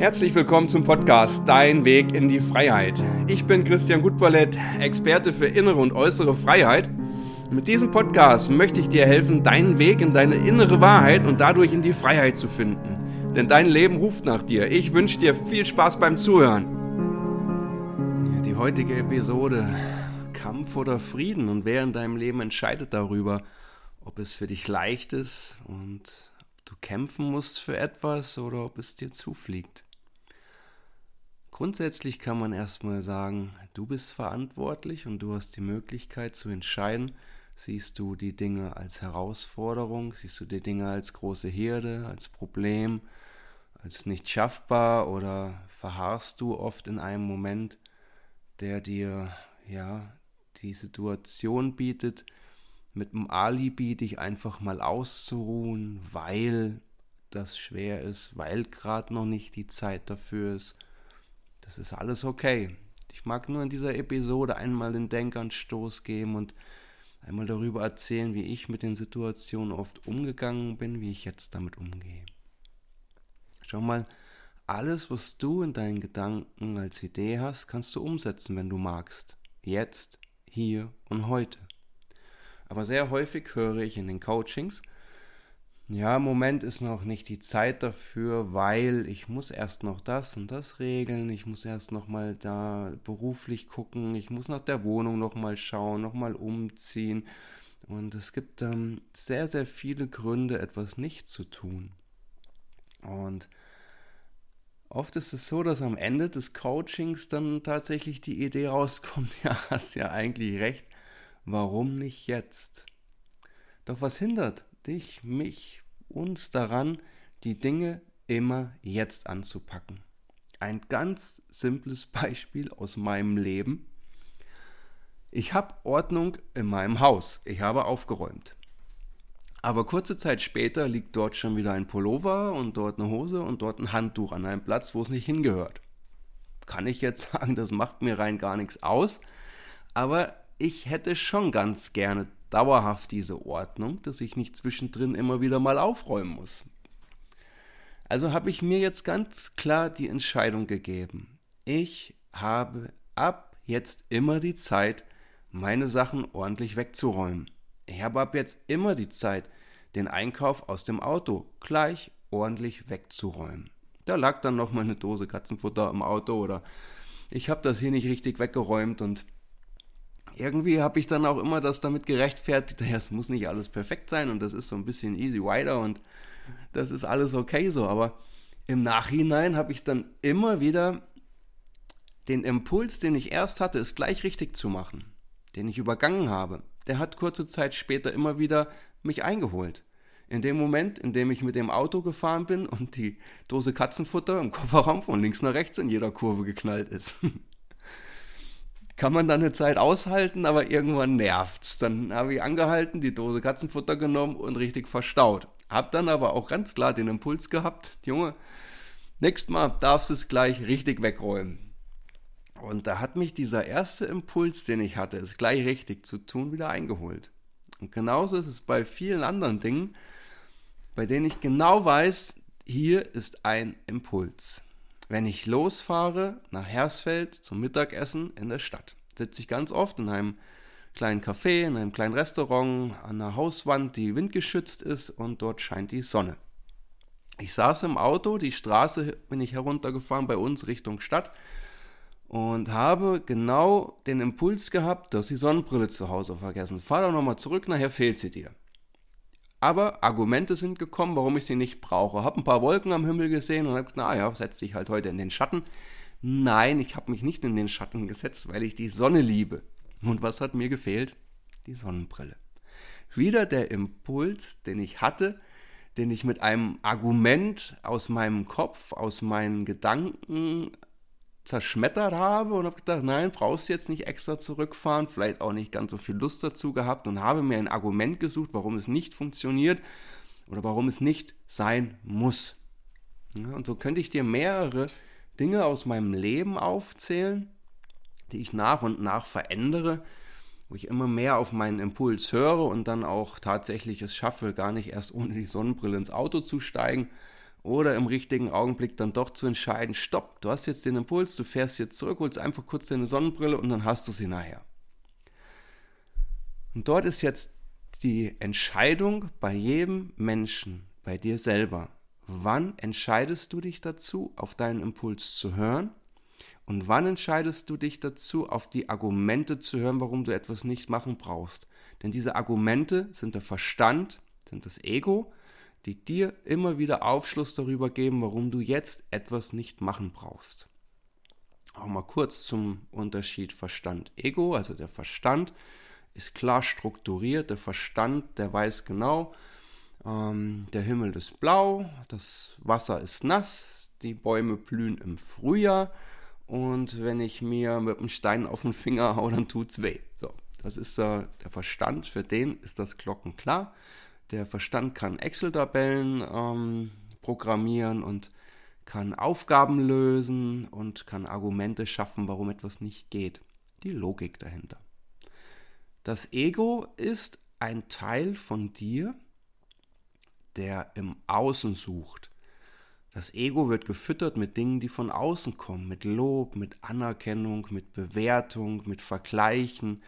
Herzlich willkommen zum Podcast Dein Weg in die Freiheit. Ich bin Christian Gutballett, Experte für innere und äußere Freiheit. Mit diesem Podcast möchte ich dir helfen, deinen Weg in deine innere Wahrheit und dadurch in die Freiheit zu finden. Denn dein Leben ruft nach dir. Ich wünsche dir viel Spaß beim Zuhören. Die heutige Episode Kampf oder Frieden und wer in deinem Leben entscheidet darüber, ob es für dich leicht ist und du kämpfen musst für etwas oder ob es dir zufliegt. Grundsätzlich kann man erstmal sagen, du bist verantwortlich und du hast die Möglichkeit zu entscheiden, siehst du die Dinge als Herausforderung, siehst du die Dinge als große Hürde, als Problem, als nicht schaffbar? Oder verharrst du oft in einem Moment, der dir ja die Situation bietet, mit dem Alibi dich einfach mal auszuruhen, weil das schwer ist, weil gerade noch nicht die Zeit dafür ist das ist alles okay. Ich mag nur in dieser Episode einmal den Denkanstoß geben und einmal darüber erzählen, wie ich mit den Situationen oft umgegangen bin, wie ich jetzt damit umgehe. Schau mal, alles, was du in deinen Gedanken als Idee hast, kannst du umsetzen, wenn du magst. Jetzt, hier und heute. Aber sehr häufig höre ich in den Coachings, ja, im Moment ist noch nicht die Zeit dafür, weil ich muss erst noch das und das regeln, ich muss erst noch mal da beruflich gucken, ich muss nach der Wohnung noch mal schauen, noch mal umziehen und es gibt ähm, sehr, sehr viele Gründe, etwas nicht zu tun. Und oft ist es so, dass am Ende des Coachings dann tatsächlich die Idee rauskommt, ja, hast ja eigentlich recht, warum nicht jetzt? Doch was hindert dich, mich, uns daran, die Dinge immer jetzt anzupacken. Ein ganz simples Beispiel aus meinem Leben. Ich habe Ordnung in meinem Haus. Ich habe aufgeräumt. Aber kurze Zeit später liegt dort schon wieder ein Pullover und dort eine Hose und dort ein Handtuch an einem Platz, wo es nicht hingehört. Kann ich jetzt sagen, das macht mir rein gar nichts aus. Aber ich hätte schon ganz gerne dauerhaft diese Ordnung, dass ich nicht zwischendrin immer wieder mal aufräumen muss. Also habe ich mir jetzt ganz klar die Entscheidung gegeben. Ich habe ab jetzt immer die Zeit, meine Sachen ordentlich wegzuräumen. Ich habe ab jetzt immer die Zeit, den Einkauf aus dem Auto gleich ordentlich wegzuräumen. Da lag dann noch mal eine Dose Katzenfutter im Auto oder ich habe das hier nicht richtig weggeräumt und irgendwie habe ich dann auch immer das damit gerechtfertigt, ja, es muss nicht alles perfekt sein und das ist so ein bisschen easy rider und das ist alles okay so. Aber im Nachhinein habe ich dann immer wieder den Impuls, den ich erst hatte, es gleich richtig zu machen, den ich übergangen habe, der hat kurze Zeit später immer wieder mich eingeholt. In dem Moment, in dem ich mit dem Auto gefahren bin und die Dose Katzenfutter im Kofferraum von links nach rechts in jeder Kurve geknallt ist. kann man dann eine Zeit aushalten, aber irgendwann nervt's. Dann habe ich angehalten, die Dose Katzenfutter genommen und richtig verstaut. Hab dann aber auch ganz klar den Impuls gehabt, Junge, nächstes Mal darfst du es gleich richtig wegräumen. Und da hat mich dieser erste Impuls, den ich hatte, es gleich richtig zu tun, wieder eingeholt. Und genauso ist es bei vielen anderen Dingen, bei denen ich genau weiß, hier ist ein Impuls. Wenn ich losfahre nach Hersfeld zum Mittagessen in der Stadt, sitze ich ganz oft in einem kleinen Café, in einem kleinen Restaurant, an einer Hauswand, die windgeschützt ist und dort scheint die Sonne. Ich saß im Auto, die Straße bin ich heruntergefahren bei uns Richtung Stadt und habe genau den Impuls gehabt, dass die Sonnenbrille zu Hause vergessen. Fahr doch nochmal zurück, nachher fehlt sie dir. Aber Argumente sind gekommen, warum ich sie nicht brauche. Hab ein paar Wolken am Himmel gesehen und hab gesagt, naja, setz dich halt heute in den Schatten. Nein, ich habe mich nicht in den Schatten gesetzt, weil ich die Sonne liebe. Und was hat mir gefehlt? Die Sonnenbrille. Wieder der Impuls, den ich hatte, den ich mit einem Argument aus meinem Kopf, aus meinen Gedanken zerschmettert habe und habe gedacht, nein, brauchst du jetzt nicht extra zurückfahren, vielleicht auch nicht ganz so viel Lust dazu gehabt und habe mir ein Argument gesucht, warum es nicht funktioniert oder warum es nicht sein muss. Ja, und so könnte ich dir mehrere Dinge aus meinem Leben aufzählen, die ich nach und nach verändere, wo ich immer mehr auf meinen Impuls höre und dann auch tatsächlich es schaffe, gar nicht erst ohne die Sonnenbrille ins Auto zu steigen oder im richtigen Augenblick dann doch zu entscheiden, stopp, du hast jetzt den Impuls, du fährst jetzt zurück, holst einfach kurz deine Sonnenbrille und dann hast du sie nachher. Und dort ist jetzt die Entscheidung bei jedem Menschen, bei dir selber. Wann entscheidest du dich dazu, auf deinen Impuls zu hören? Und wann entscheidest du dich dazu, auf die Argumente zu hören, warum du etwas nicht machen brauchst? Denn diese Argumente sind der Verstand, sind das Ego, die dir immer wieder Aufschluss darüber geben, warum du jetzt etwas nicht machen brauchst. Auch mal kurz zum Unterschied Verstand-Ego. Also der Verstand ist klar strukturiert, der Verstand, der weiß genau, ähm, der Himmel ist blau, das Wasser ist nass, die Bäume blühen im Frühjahr und wenn ich mir mit einem Stein auf den Finger haue, dann tut's weh. So, das ist äh, der Verstand, für den ist das glockenklar. Der Verstand kann Excel-Tabellen ähm, programmieren und kann Aufgaben lösen und kann Argumente schaffen, warum etwas nicht geht. Die Logik dahinter. Das Ego ist ein Teil von dir, der im Außen sucht. Das Ego wird gefüttert mit Dingen, die von außen kommen, mit Lob, mit Anerkennung, mit Bewertung, mit Vergleichen,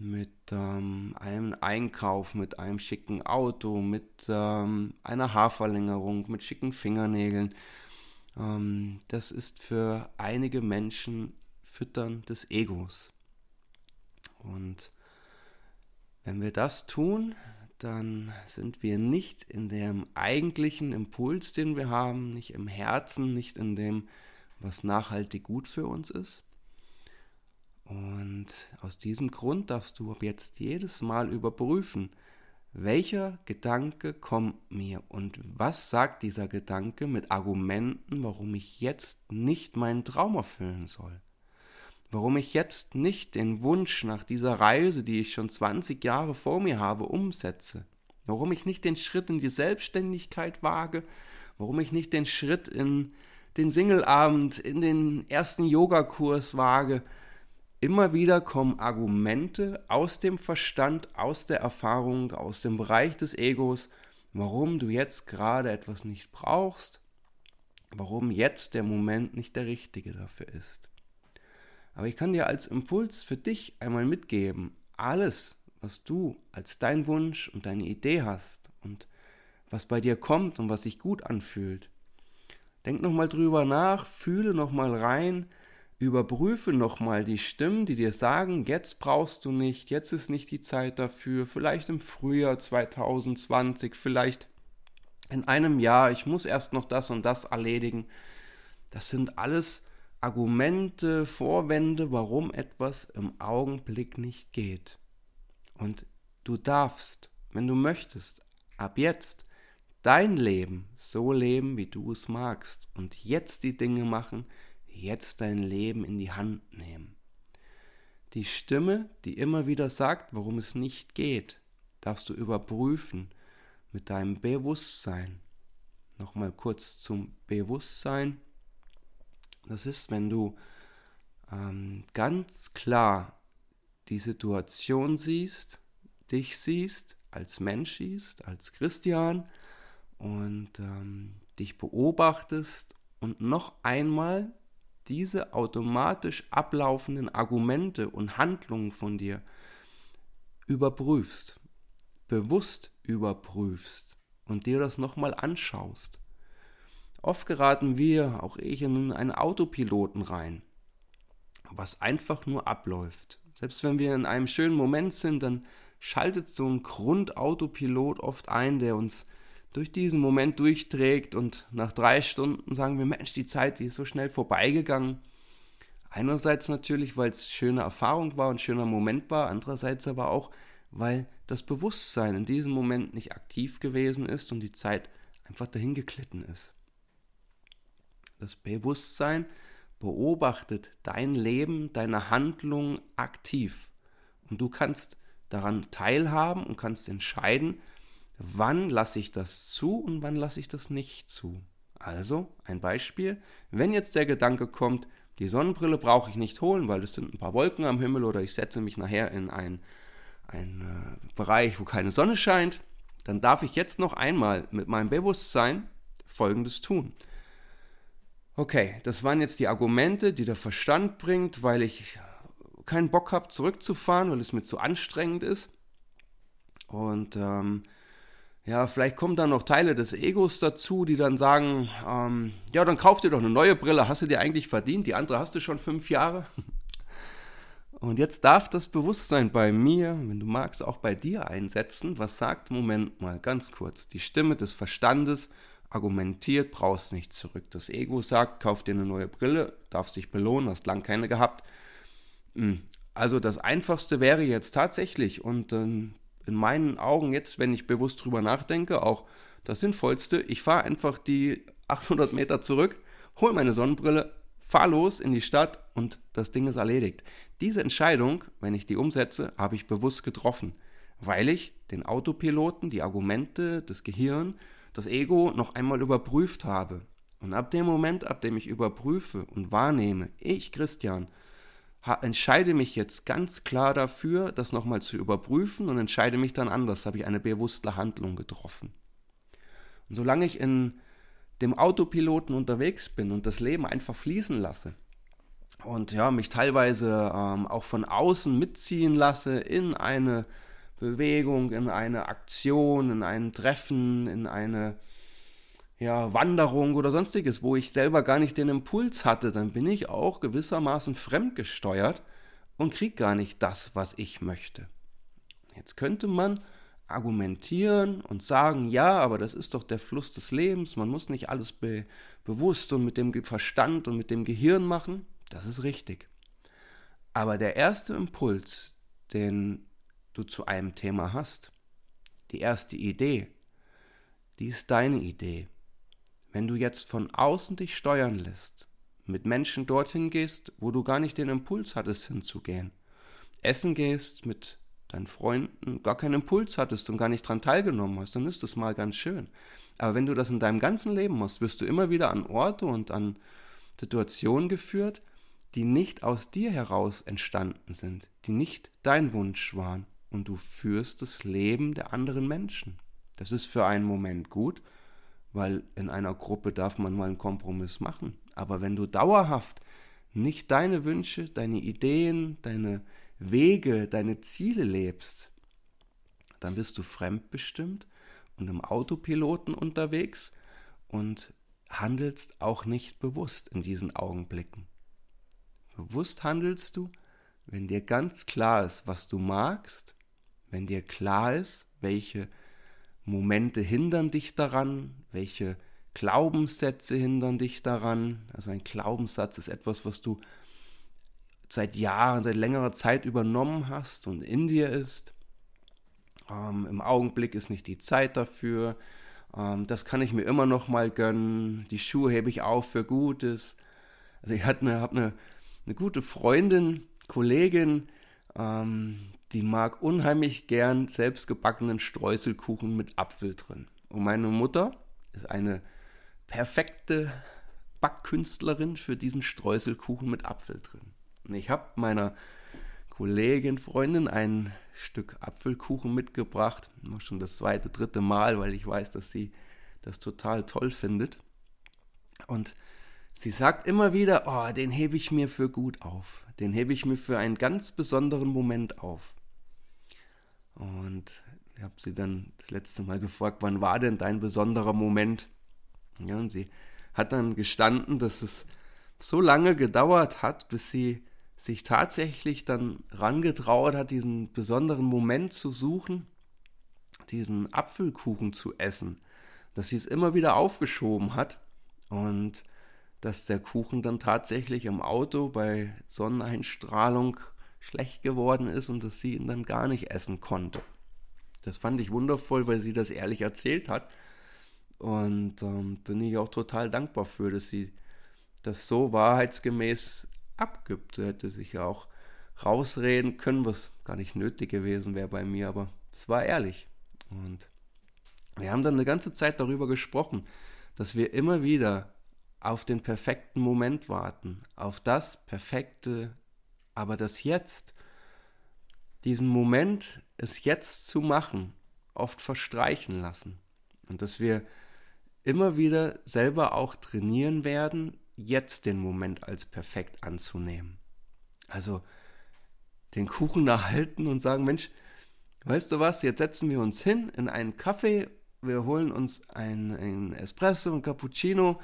mit ähm, einem Einkauf, mit einem schicken Auto, mit ähm, einer Haarverlängerung, mit schicken Fingernägeln. Ähm, das ist für einige Menschen Füttern des Egos. Und wenn wir das tun, dann sind wir nicht in dem eigentlichen Impuls, den wir haben, nicht im Herzen, nicht in dem, was nachhaltig gut für uns ist. Und aus diesem Grund darfst du ab jetzt jedes Mal überprüfen, welcher Gedanke kommt mir und was sagt dieser Gedanke mit Argumenten, warum ich jetzt nicht meinen Traum erfüllen soll. Warum ich jetzt nicht den Wunsch nach dieser Reise, die ich schon 20 Jahre vor mir habe, umsetze, warum ich nicht den Schritt in die Selbstständigkeit wage, warum ich nicht den Schritt in den Singleabend, in den ersten Yogakurs wage. Immer wieder kommen Argumente aus dem Verstand, aus der Erfahrung, aus dem Bereich des Egos, warum du jetzt gerade etwas nicht brauchst, warum jetzt der Moment nicht der richtige dafür ist. Aber ich kann dir als Impuls für dich einmal mitgeben, alles, was du als dein Wunsch und deine Idee hast und was bei dir kommt und was sich gut anfühlt. Denk nochmal drüber nach, fühle nochmal rein, überprüfe nochmal die Stimmen, die dir sagen, jetzt brauchst du nicht, jetzt ist nicht die Zeit dafür, vielleicht im Frühjahr 2020, vielleicht in einem Jahr, ich muss erst noch das und das erledigen. Das sind alles Argumente, Vorwände, warum etwas im Augenblick nicht geht. Und du darfst, wenn du möchtest, ab jetzt dein Leben so leben, wie du es magst und jetzt die Dinge machen, jetzt dein Leben in die Hand nehmen. Die Stimme, die immer wieder sagt, warum es nicht geht, darfst du überprüfen mit deinem Bewusstsein. Nochmal kurz zum Bewusstsein. Das ist, wenn du ähm, ganz klar die Situation siehst, dich siehst, als Mensch siehst, als Christian und ähm, dich beobachtest und noch einmal diese automatisch ablaufenden Argumente und Handlungen von dir überprüfst, bewusst überprüfst und dir das nochmal anschaust. Oft geraten wir, auch ich, in einen Autopiloten rein, was einfach nur abläuft. Selbst wenn wir in einem schönen Moment sind, dann schaltet so ein Grundautopilot oft ein, der uns durch diesen Moment durchträgt und nach drei Stunden sagen wir, Mensch, die Zeit, die ist so schnell vorbeigegangen. Einerseits natürlich, weil es schöne Erfahrung war und schöner Moment war, andererseits aber auch, weil das Bewusstsein in diesem Moment nicht aktiv gewesen ist und die Zeit einfach dahin geglitten ist. Das Bewusstsein beobachtet dein Leben, deine Handlung aktiv. Und du kannst daran teilhaben und kannst entscheiden, wann lasse ich das zu und wann lasse ich das nicht zu. Also ein Beispiel, wenn jetzt der Gedanke kommt, die Sonnenbrille brauche ich nicht holen, weil es sind ein paar Wolken am Himmel oder ich setze mich nachher in einen, einen äh, Bereich, wo keine Sonne scheint, dann darf ich jetzt noch einmal mit meinem Bewusstsein Folgendes tun. Okay, das waren jetzt die Argumente, die der Verstand bringt, weil ich keinen Bock habe, zurückzufahren, weil es mir zu anstrengend ist. Und ähm, ja, vielleicht kommen dann noch Teile des Egos dazu, die dann sagen, ähm, ja, dann kauf dir doch eine neue Brille, hast du dir eigentlich verdient, die andere hast du schon fünf Jahre. Und jetzt darf das Bewusstsein bei mir, wenn du magst, auch bei dir einsetzen, was sagt, Moment mal, ganz kurz, die Stimme des Verstandes argumentiert, brauchst nicht zurück. Das Ego sagt, kauf dir eine neue Brille, darfst dich belohnen, hast lang keine gehabt. Hm, also das Einfachste wäre jetzt tatsächlich, und ähm, in meinen Augen jetzt, wenn ich bewusst drüber nachdenke, auch das Sinnvollste. Ich fahre einfach die 800 Meter zurück, hole meine Sonnenbrille, fahre los in die Stadt und das Ding ist erledigt. Diese Entscheidung, wenn ich die umsetze, habe ich bewusst getroffen, weil ich den Autopiloten, die Argumente, das Gehirn, das Ego noch einmal überprüft habe. Und ab dem Moment, ab dem ich überprüfe und wahrnehme, ich, Christian, entscheide mich jetzt ganz klar dafür, das nochmal zu überprüfen und entscheide mich dann anders, habe ich eine bewusste Handlung getroffen. Und solange ich in dem Autopiloten unterwegs bin und das Leben einfach fließen lasse und ja, mich teilweise ähm, auch von außen mitziehen lasse in eine Bewegung, in eine Aktion, in ein Treffen, in eine ja, Wanderung oder sonstiges, wo ich selber gar nicht den Impuls hatte, dann bin ich auch gewissermaßen fremdgesteuert und kriege gar nicht das, was ich möchte. Jetzt könnte man argumentieren und sagen, ja, aber das ist doch der Fluss des Lebens, man muss nicht alles be bewusst und mit dem Verstand und mit dem Gehirn machen. Das ist richtig. Aber der erste Impuls, den du zu einem Thema hast, die erste Idee, die ist deine Idee. Wenn du jetzt von außen dich steuern lässt, mit Menschen dorthin gehst, wo du gar nicht den Impuls hattest hinzugehen, essen gehst mit deinen Freunden, gar keinen Impuls hattest und gar nicht dran teilgenommen hast, dann ist das mal ganz schön. Aber wenn du das in deinem ganzen Leben machst, wirst du immer wieder an Orte und an Situationen geführt, die nicht aus dir heraus entstanden sind, die nicht dein Wunsch waren. Und du führst das Leben der anderen Menschen. Das ist für einen Moment gut, weil in einer Gruppe darf man mal einen Kompromiss machen. Aber wenn du dauerhaft nicht deine Wünsche, deine Ideen, deine Wege, deine Ziele lebst, dann bist du fremdbestimmt und im Autopiloten unterwegs und handelst auch nicht bewusst in diesen Augenblicken. Bewusst handelst du, wenn dir ganz klar ist, was du magst, wenn dir klar ist, welche Momente hindern dich daran? Welche Glaubenssätze hindern dich daran? Also ein Glaubenssatz ist etwas, was du seit Jahren, seit längerer Zeit übernommen hast und in dir ist. Ähm, Im Augenblick ist nicht die Zeit dafür. Ähm, das kann ich mir immer noch mal gönnen. Die Schuhe hebe ich auf für Gutes. Also ich habe eine, hab eine, eine gute Freundin, Kollegin, ähm, die mag unheimlich gern selbstgebackenen Streuselkuchen mit Apfel drin. Und meine Mutter ist eine perfekte Backkünstlerin für diesen Streuselkuchen mit Apfel drin. Und ich habe meiner Kollegin, Freundin ein Stück Apfelkuchen mitgebracht. Noch schon das zweite, dritte Mal, weil ich weiß, dass sie das total toll findet. Und sie sagt immer wieder, oh, den hebe ich mir für gut auf. Den hebe ich mir für einen ganz besonderen Moment auf. Und ich habe sie dann das letzte Mal gefragt, wann war denn dein besonderer Moment? Ja, und sie hat dann gestanden, dass es so lange gedauert hat, bis sie sich tatsächlich dann rangetraut hat, diesen besonderen Moment zu suchen, diesen Apfelkuchen zu essen, dass sie es immer wieder aufgeschoben hat und dass der Kuchen dann tatsächlich im Auto bei Sonneneinstrahlung schlecht geworden ist und dass sie ihn dann gar nicht essen konnte. Das fand ich wundervoll, weil sie das ehrlich erzählt hat. Und ähm, bin ich auch total dankbar für, dass sie das so wahrheitsgemäß abgibt. Sie hätte sich ja auch rausreden können, was gar nicht nötig gewesen wäre bei mir, aber es war ehrlich. Und wir haben dann eine ganze Zeit darüber gesprochen, dass wir immer wieder auf den perfekten Moment warten, auf das perfekte aber das Jetzt, diesen Moment, es jetzt zu machen, oft verstreichen lassen. Und dass wir immer wieder selber auch trainieren werden, jetzt den Moment als perfekt anzunehmen. Also den Kuchen erhalten und sagen, Mensch, weißt du was, jetzt setzen wir uns hin in einen Kaffee, wir holen uns ein, Espresso, ein Cappuccino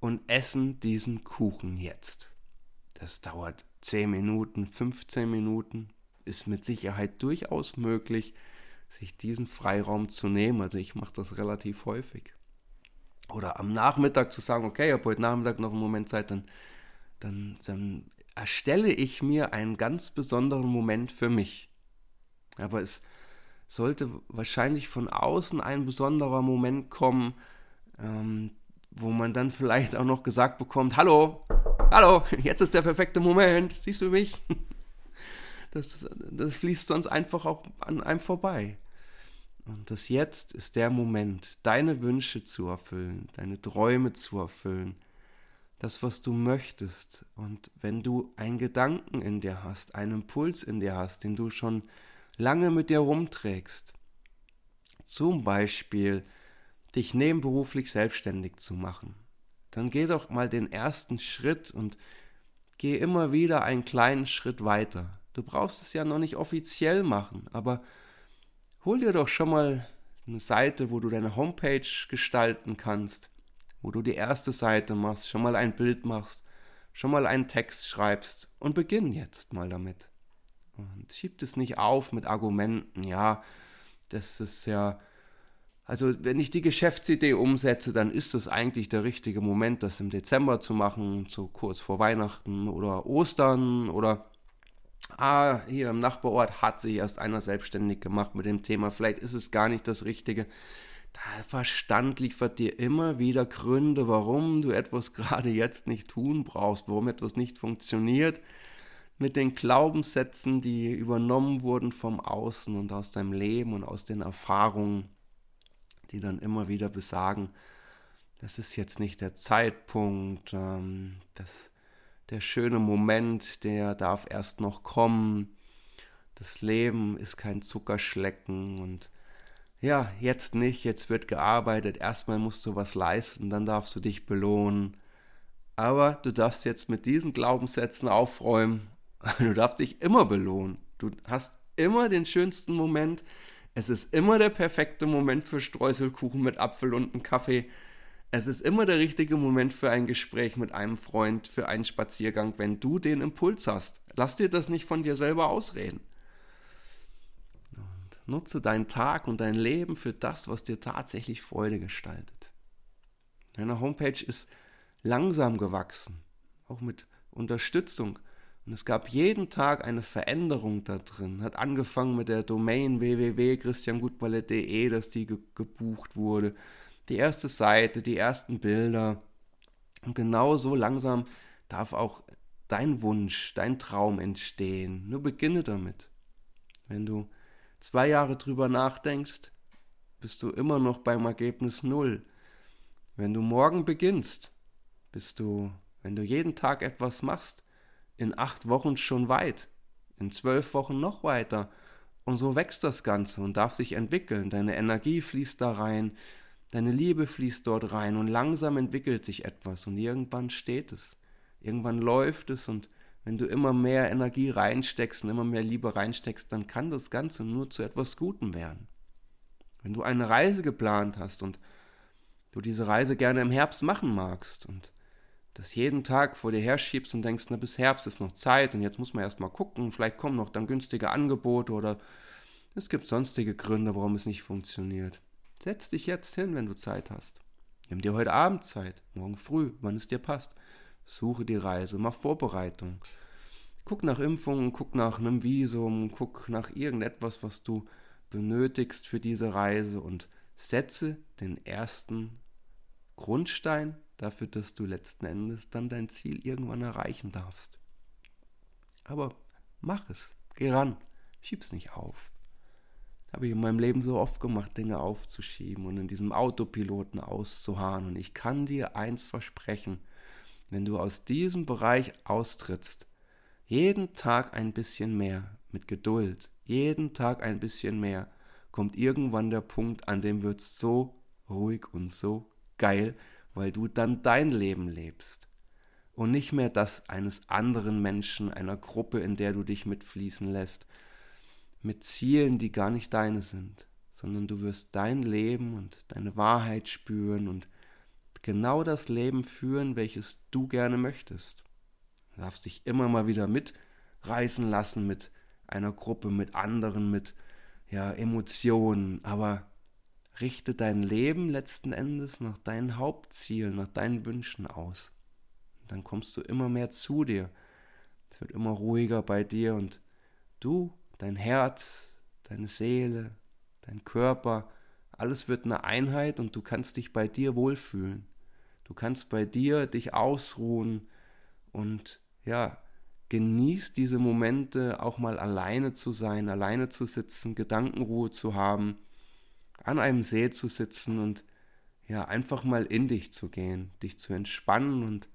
und essen diesen Kuchen jetzt. Das dauert 10 Minuten, 15 Minuten, ist mit Sicherheit durchaus möglich, sich diesen Freiraum zu nehmen. Also ich mache das relativ häufig. Oder am Nachmittag zu sagen, okay, ich habe heute Nachmittag noch einen Moment Zeit, dann, dann, dann erstelle ich mir einen ganz besonderen Moment für mich. Aber es sollte wahrscheinlich von außen ein besonderer Moment kommen, ähm, wo man dann vielleicht auch noch gesagt bekommt, hallo, hallo, jetzt ist der perfekte Moment, siehst du mich? Das, das fließt sonst einfach auch an einem vorbei. Und das Jetzt ist der Moment, deine Wünsche zu erfüllen, deine Träume zu erfüllen, das, was du möchtest. Und wenn du einen Gedanken in dir hast, einen Impuls in dir hast, den du schon lange mit dir rumträgst, zum Beispiel dich nebenberuflich selbstständig zu machen, dann geh doch mal den ersten Schritt und geh immer wieder einen kleinen Schritt weiter. Du brauchst es ja noch nicht offiziell machen, aber hol dir doch schon mal eine Seite, wo du deine Homepage gestalten kannst, wo du die erste Seite machst, schon mal ein Bild machst, schon mal einen Text schreibst und beginn jetzt mal damit. Und schieb es nicht auf mit Argumenten, ja, das ist ja, also wenn ich die Geschäftsidee umsetze, dann ist das eigentlich der richtige Moment, das im Dezember zu machen, so kurz vor Weihnachten oder Ostern oder ah, hier im Nachbarort hat sich erst einer selbstständig gemacht mit dem Thema, vielleicht ist es gar nicht das Richtige. Der Verstand liefert dir immer wieder Gründe, warum du etwas gerade jetzt nicht tun brauchst, warum etwas nicht funktioniert. Mit den Glaubenssätzen, die übernommen wurden vom Außen und aus deinem Leben und aus den Erfahrungen, die dann immer wieder besagen, das ist jetzt nicht der Zeitpunkt, ähm, das, der schöne Moment, der darf erst noch kommen. Das Leben ist kein Zuckerschlecken und ja, jetzt nicht, jetzt wird gearbeitet, erstmal musst du was leisten, dann darfst du dich belohnen. Aber du darfst jetzt mit diesen Glaubenssätzen aufräumen. Du darfst dich immer belohnen. Du hast immer den schönsten Moment. Es ist immer der perfekte Moment für Streuselkuchen mit Apfel und einem Kaffee. Es ist immer der richtige Moment für ein Gespräch mit einem Freund, für einen Spaziergang, wenn du den Impuls hast. Lass dir das nicht von dir selber ausreden. Nutze deinen Tag und dein Leben für das, was dir tatsächlich Freude gestaltet. Deine Homepage ist langsam gewachsen, auch mit Unterstützung. Und es gab jeden Tag eine Veränderung da drin. Hat angefangen mit der Domain www.christiangutballett.de, dass die ge gebucht wurde. Die erste Seite, die ersten Bilder. Und genau so langsam darf auch dein Wunsch, dein Traum entstehen. Nur beginne damit. Wenn du zwei Jahre drüber nachdenkst, bist du immer noch beim Ergebnis null. Wenn du morgen beginnst, bist du, wenn du jeden Tag etwas machst, in acht Wochen schon weit, in zwölf Wochen noch weiter. Und so wächst das Ganze und darf sich entwickeln. Deine Energie fließt da rein, deine Liebe fließt dort rein und langsam entwickelt sich etwas und irgendwann steht es. Irgendwann läuft es und wenn du immer mehr Energie reinsteckst und immer mehr Liebe reinsteckst, dann kann das Ganze nur zu etwas Gutem werden. Wenn du eine Reise geplant hast und du diese Reise gerne im Herbst machen magst und das jeden Tag vor dir herschiebst und denkst, na bis Herbst ist noch Zeit und jetzt muss man erstmal gucken, vielleicht kommen noch dann günstige Angebote oder es gibt sonstige Gründe, warum es nicht funktioniert. Setz dich jetzt hin, wenn du Zeit hast. Nimm dir heute Abend Zeit, morgen früh, wann es dir passt. Suche die Reise, mach Vorbereitung. Guck nach Impfungen, guck nach einem Visum, guck nach irgendetwas, was du benötigst für diese Reise und setze den ersten Grundstein dafür, dass du letzten Endes dann dein Ziel irgendwann erreichen darfst. Aber mach es, geh ran, schieb's nicht auf. Habe ich in meinem Leben so oft gemacht, Dinge aufzuschieben und in diesem Autopiloten auszuharren. Und ich kann dir eins versprechen, wenn du aus diesem Bereich austrittst, jeden Tag ein bisschen mehr, mit Geduld, jeden Tag ein bisschen mehr, kommt irgendwann der Punkt, an dem wird es so ruhig und so geil, weil du dann dein Leben lebst und nicht mehr das eines anderen Menschen, einer Gruppe, in der du dich mitfließen lässt, mit Zielen, die gar nicht deine sind, sondern du wirst dein Leben und deine Wahrheit spüren und genau das Leben führen, welches du gerne möchtest. Du darfst dich immer mal wieder mitreißen lassen mit einer Gruppe, mit anderen, mit ja, Emotionen, aber richte dein Leben letzten Endes nach deinen Hauptzielen, nach deinen Wünschen aus. Dann kommst du immer mehr zu dir. Es wird immer ruhiger bei dir und du, dein Herz, deine Seele, dein Körper, alles wird eine Einheit und du kannst dich bei dir wohlfühlen. Du kannst bei dir dich ausruhen und ja, genieß diese Momente auch mal alleine zu sein, alleine zu sitzen, Gedankenruhe zu haben, an einem See zu sitzen und ja, einfach mal in dich zu gehen, dich zu entspannen und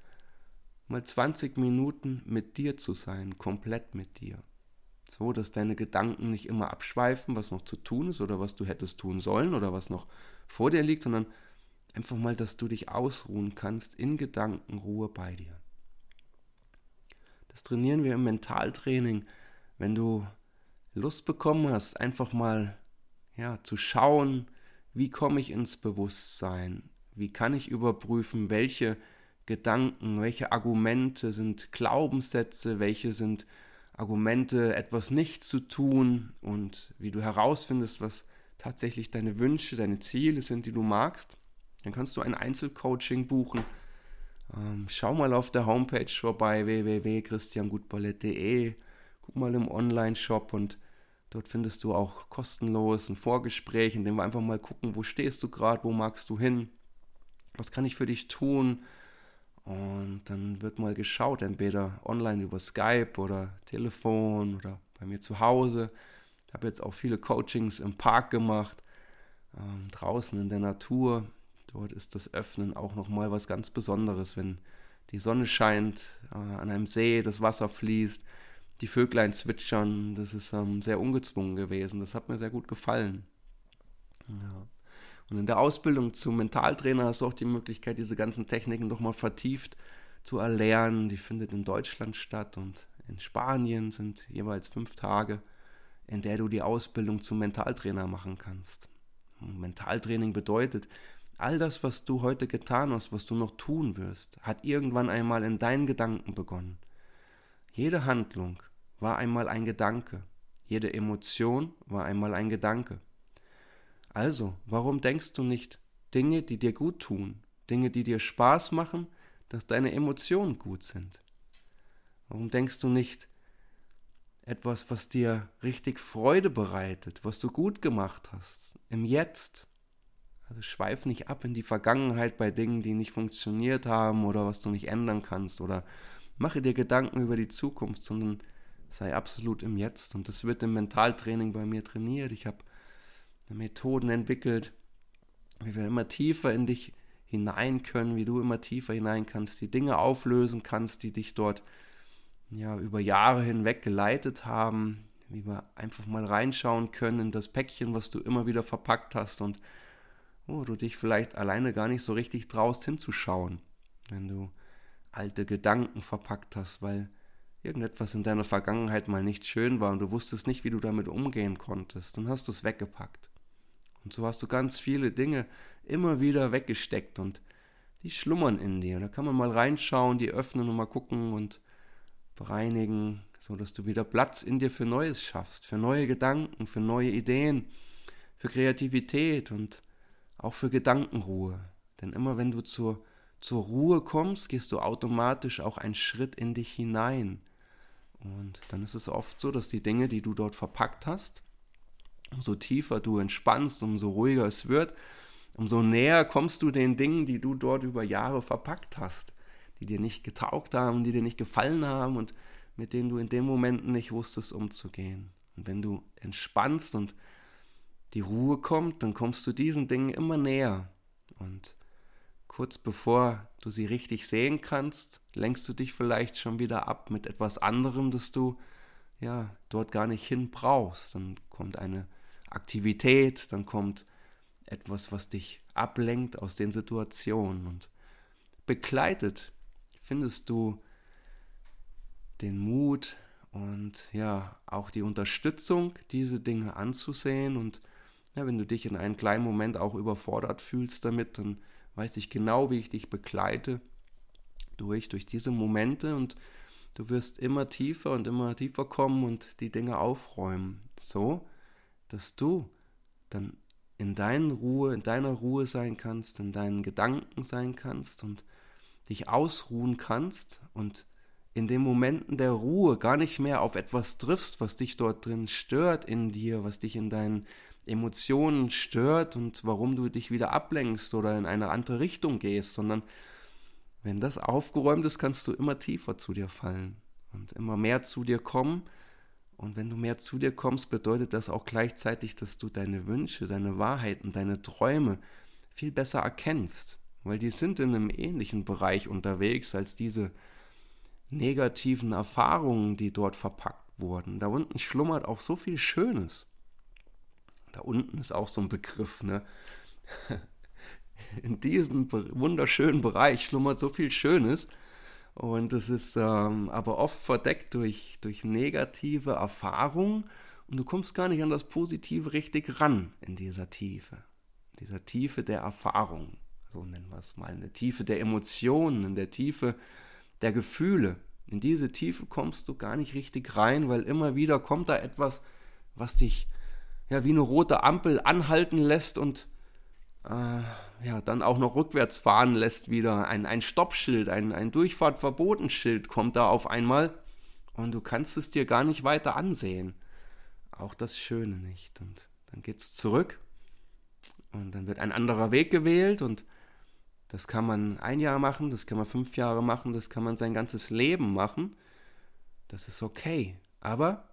mal 20 Minuten mit dir zu sein, komplett mit dir. So, dass deine Gedanken nicht immer abschweifen, was noch zu tun ist oder was du hättest tun sollen oder was noch vor dir liegt, sondern einfach mal, dass du dich ausruhen kannst in Gedankenruhe bei dir. Das trainieren wir im Mentaltraining. Wenn du Lust bekommen hast, einfach mal ja, zu schauen, wie komme ich ins Bewusstsein? Wie kann ich überprüfen, welche Gedanken, welche Argumente sind Glaubenssätze, welche sind Argumente, etwas nicht zu tun und wie du herausfindest, was tatsächlich deine Wünsche, deine Ziele sind, die du magst, dann kannst du ein Einzelcoaching buchen ähm, schau mal auf der Homepage vorbei, www.christiangutballett.de. Guck mal im Online-Shop und dort findest du auch kostenlos ein Vorgespräch, in dem wir einfach mal gucken, wo stehst du gerade, wo magst du hin, was kann ich für dich tun. Und dann wird mal geschaut, entweder online über Skype oder Telefon oder bei mir zu Hause. Ich habe jetzt auch viele Coachings im Park gemacht, ähm, draußen in der Natur. Dort ist das Öffnen auch nochmal was ganz Besonderes, wenn die Sonne scheint, äh, an einem See das Wasser fließt, die Vöglein zwitschern. Das ist ähm, sehr ungezwungen gewesen. Das hat mir sehr gut gefallen. Ja. Und in der Ausbildung zum Mentaltrainer hast du auch die Möglichkeit, diese ganzen Techniken nochmal vertieft zu erlernen. Die findet in Deutschland statt und in Spanien sind jeweils fünf Tage, in der du die Ausbildung zum Mentaltrainer machen kannst. Und Mentaltraining bedeutet, All das, was du heute getan hast, was du noch tun wirst, hat irgendwann einmal in deinen Gedanken begonnen. Jede Handlung war einmal ein Gedanke, jede Emotion war einmal ein Gedanke. Also, warum denkst du nicht Dinge, die dir gut tun, Dinge, die dir Spaß machen, dass deine Emotionen gut sind? Warum denkst du nicht etwas, was dir richtig Freude bereitet, was du gut gemacht hast, im Jetzt? Also schweif nicht ab in die Vergangenheit bei Dingen, die nicht funktioniert haben oder was du nicht ändern kannst oder mache dir Gedanken über die Zukunft, sondern sei absolut im Jetzt. Und das wird im Mentaltraining bei mir trainiert. Ich habe Methoden entwickelt, wie wir immer tiefer in dich hinein können, wie du immer tiefer hinein kannst, die Dinge auflösen kannst, die dich dort ja über Jahre hinweg geleitet haben, wie wir einfach mal reinschauen können in das Päckchen, was du immer wieder verpackt hast und wo du dich vielleicht alleine gar nicht so richtig traust hinzuschauen, wenn du alte Gedanken verpackt hast, weil irgendetwas in deiner Vergangenheit mal nicht schön war und du wusstest nicht, wie du damit umgehen konntest, dann hast du es weggepackt. Und so hast du ganz viele Dinge immer wieder weggesteckt und die schlummern in dir. Da kann man mal reinschauen, die öffnen und mal gucken und bereinigen, so dass du wieder Platz in dir für Neues schaffst, für neue Gedanken, für neue Ideen, für Kreativität und auch für Gedankenruhe. Denn immer wenn du zur, zur Ruhe kommst, gehst du automatisch auch einen Schritt in dich hinein. Und dann ist es oft so, dass die Dinge, die du dort verpackt hast, umso tiefer du entspannst, umso ruhiger es wird, umso näher kommst du den Dingen, die du dort über Jahre verpackt hast, die dir nicht getaugt haben, die dir nicht gefallen haben und mit denen du in dem Moment nicht wusstest umzugehen. Und wenn du entspannst und die Ruhe kommt, dann kommst du diesen Dingen immer näher. Und kurz bevor du sie richtig sehen kannst, lenkst du dich vielleicht schon wieder ab mit etwas anderem, das du ja dort gar nicht hin brauchst. Dann kommt eine Aktivität, dann kommt etwas, was dich ablenkt aus den Situationen. Und begleitet findest du den Mut und ja, auch die Unterstützung, diese Dinge anzusehen. Und ja, wenn du dich in einem kleinen Moment auch überfordert fühlst damit, dann weiß ich genau, wie ich dich begleite durch, durch diese Momente und du wirst immer tiefer und immer tiefer kommen und die Dinge aufräumen. So, dass du dann in deiner Ruhe, in deiner Ruhe sein kannst, in deinen Gedanken sein kannst und dich ausruhen kannst und in den Momenten der Ruhe gar nicht mehr auf etwas triffst, was dich dort drin stört in dir, was dich in deinen Emotionen stört und warum du dich wieder ablenkst oder in eine andere Richtung gehst, sondern wenn das aufgeräumt ist, kannst du immer tiefer zu dir fallen und immer mehr zu dir kommen und wenn du mehr zu dir kommst, bedeutet das auch gleichzeitig, dass du deine Wünsche, deine Wahrheiten, deine Träume viel besser erkennst. Weil die sind in einem ähnlichen Bereich unterwegs als diese negativen Erfahrungen, die dort verpackt wurden. Da unten schlummert auch so viel Schönes. Da unten ist auch so ein Begriff, ne? In diesem wunderschönen Bereich schlummert so viel Schönes. Und es ist ähm, aber oft verdeckt durch, durch negative Erfahrungen und du kommst gar nicht an das Positive richtig ran in dieser Tiefe. In dieser Tiefe der Erfahrung, so nennen wir es mal, in der Tiefe der Emotionen, in der Tiefe der Gefühle. In diese Tiefe kommst du gar nicht richtig rein, weil immer wieder kommt da etwas, was dich ja wie eine rote Ampel anhalten lässt und äh, ja, dann auch noch rückwärts fahren lässt wieder. Ein, ein Stoppschild, ein, ein Durchfahrtverbotenschild kommt da auf einmal und du kannst es dir gar nicht weiter ansehen. Auch das Schöne nicht. Und dann geht es zurück und dann wird ein anderer Weg gewählt und das kann man ein Jahr machen, das kann man fünf Jahre machen, das kann man sein ganzes Leben machen. Das ist okay. Aber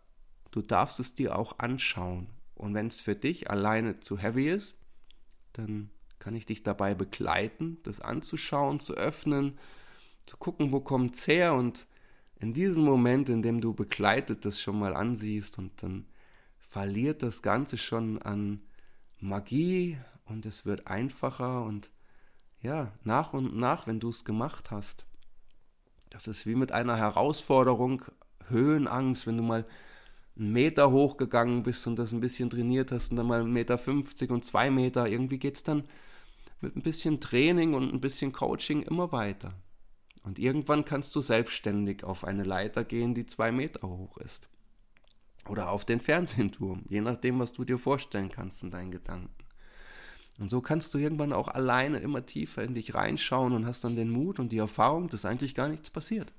du darfst es dir auch anschauen. Und wenn es für dich alleine zu heavy ist, dann kann ich dich dabei begleiten, das anzuschauen, zu öffnen, zu gucken, wo kommt es her und in diesem Moment, in dem du begleitet das schon mal ansiehst und dann verliert das Ganze schon an Magie und es wird einfacher und ja, nach und nach, wenn du es gemacht hast, das ist wie mit einer Herausforderung, Höhenangst, wenn du mal einen Meter hochgegangen bist und das ein bisschen trainiert hast und dann mal einen Meter 50 und zwei Meter, irgendwie geht es dann mit ein bisschen Training und ein bisschen Coaching immer weiter. Und irgendwann kannst du selbstständig auf eine Leiter gehen, die zwei Meter hoch ist. Oder auf den Fernsehturm, je nachdem, was du dir vorstellen kannst in deinen Gedanken. Und so kannst du irgendwann auch alleine immer tiefer in dich reinschauen und hast dann den Mut und die Erfahrung, dass eigentlich gar nichts passiert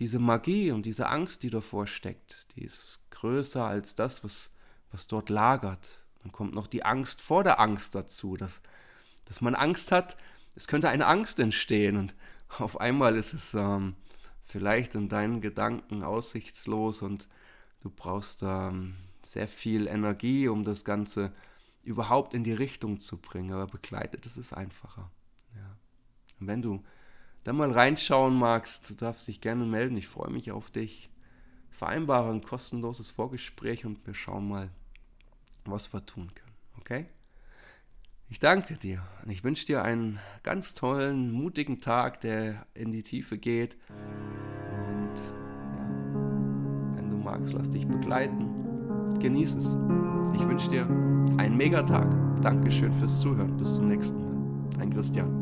diese Magie und diese Angst, die davor steckt, die ist größer als das, was, was dort lagert. Dann kommt noch die Angst vor der Angst dazu, dass, dass man Angst hat, es könnte eine Angst entstehen und auf einmal ist es ähm, vielleicht in deinen Gedanken aussichtslos und du brauchst ähm, sehr viel Energie, um das Ganze überhaupt in die Richtung zu bringen, aber begleitet ist es einfacher. Ja. Und wenn du da mal reinschauen magst, du darfst dich gerne melden. Ich freue mich auf dich. Vereinbare ein kostenloses Vorgespräch und wir schauen mal, was wir tun können. Okay? Ich danke dir und ich wünsche dir einen ganz tollen, mutigen Tag, der in die Tiefe geht. Und ja, wenn du magst, lass dich begleiten. Genieß es. Ich wünsche dir einen Megatag. Dankeschön fürs Zuhören. Bis zum nächsten Mal. Dein Christian.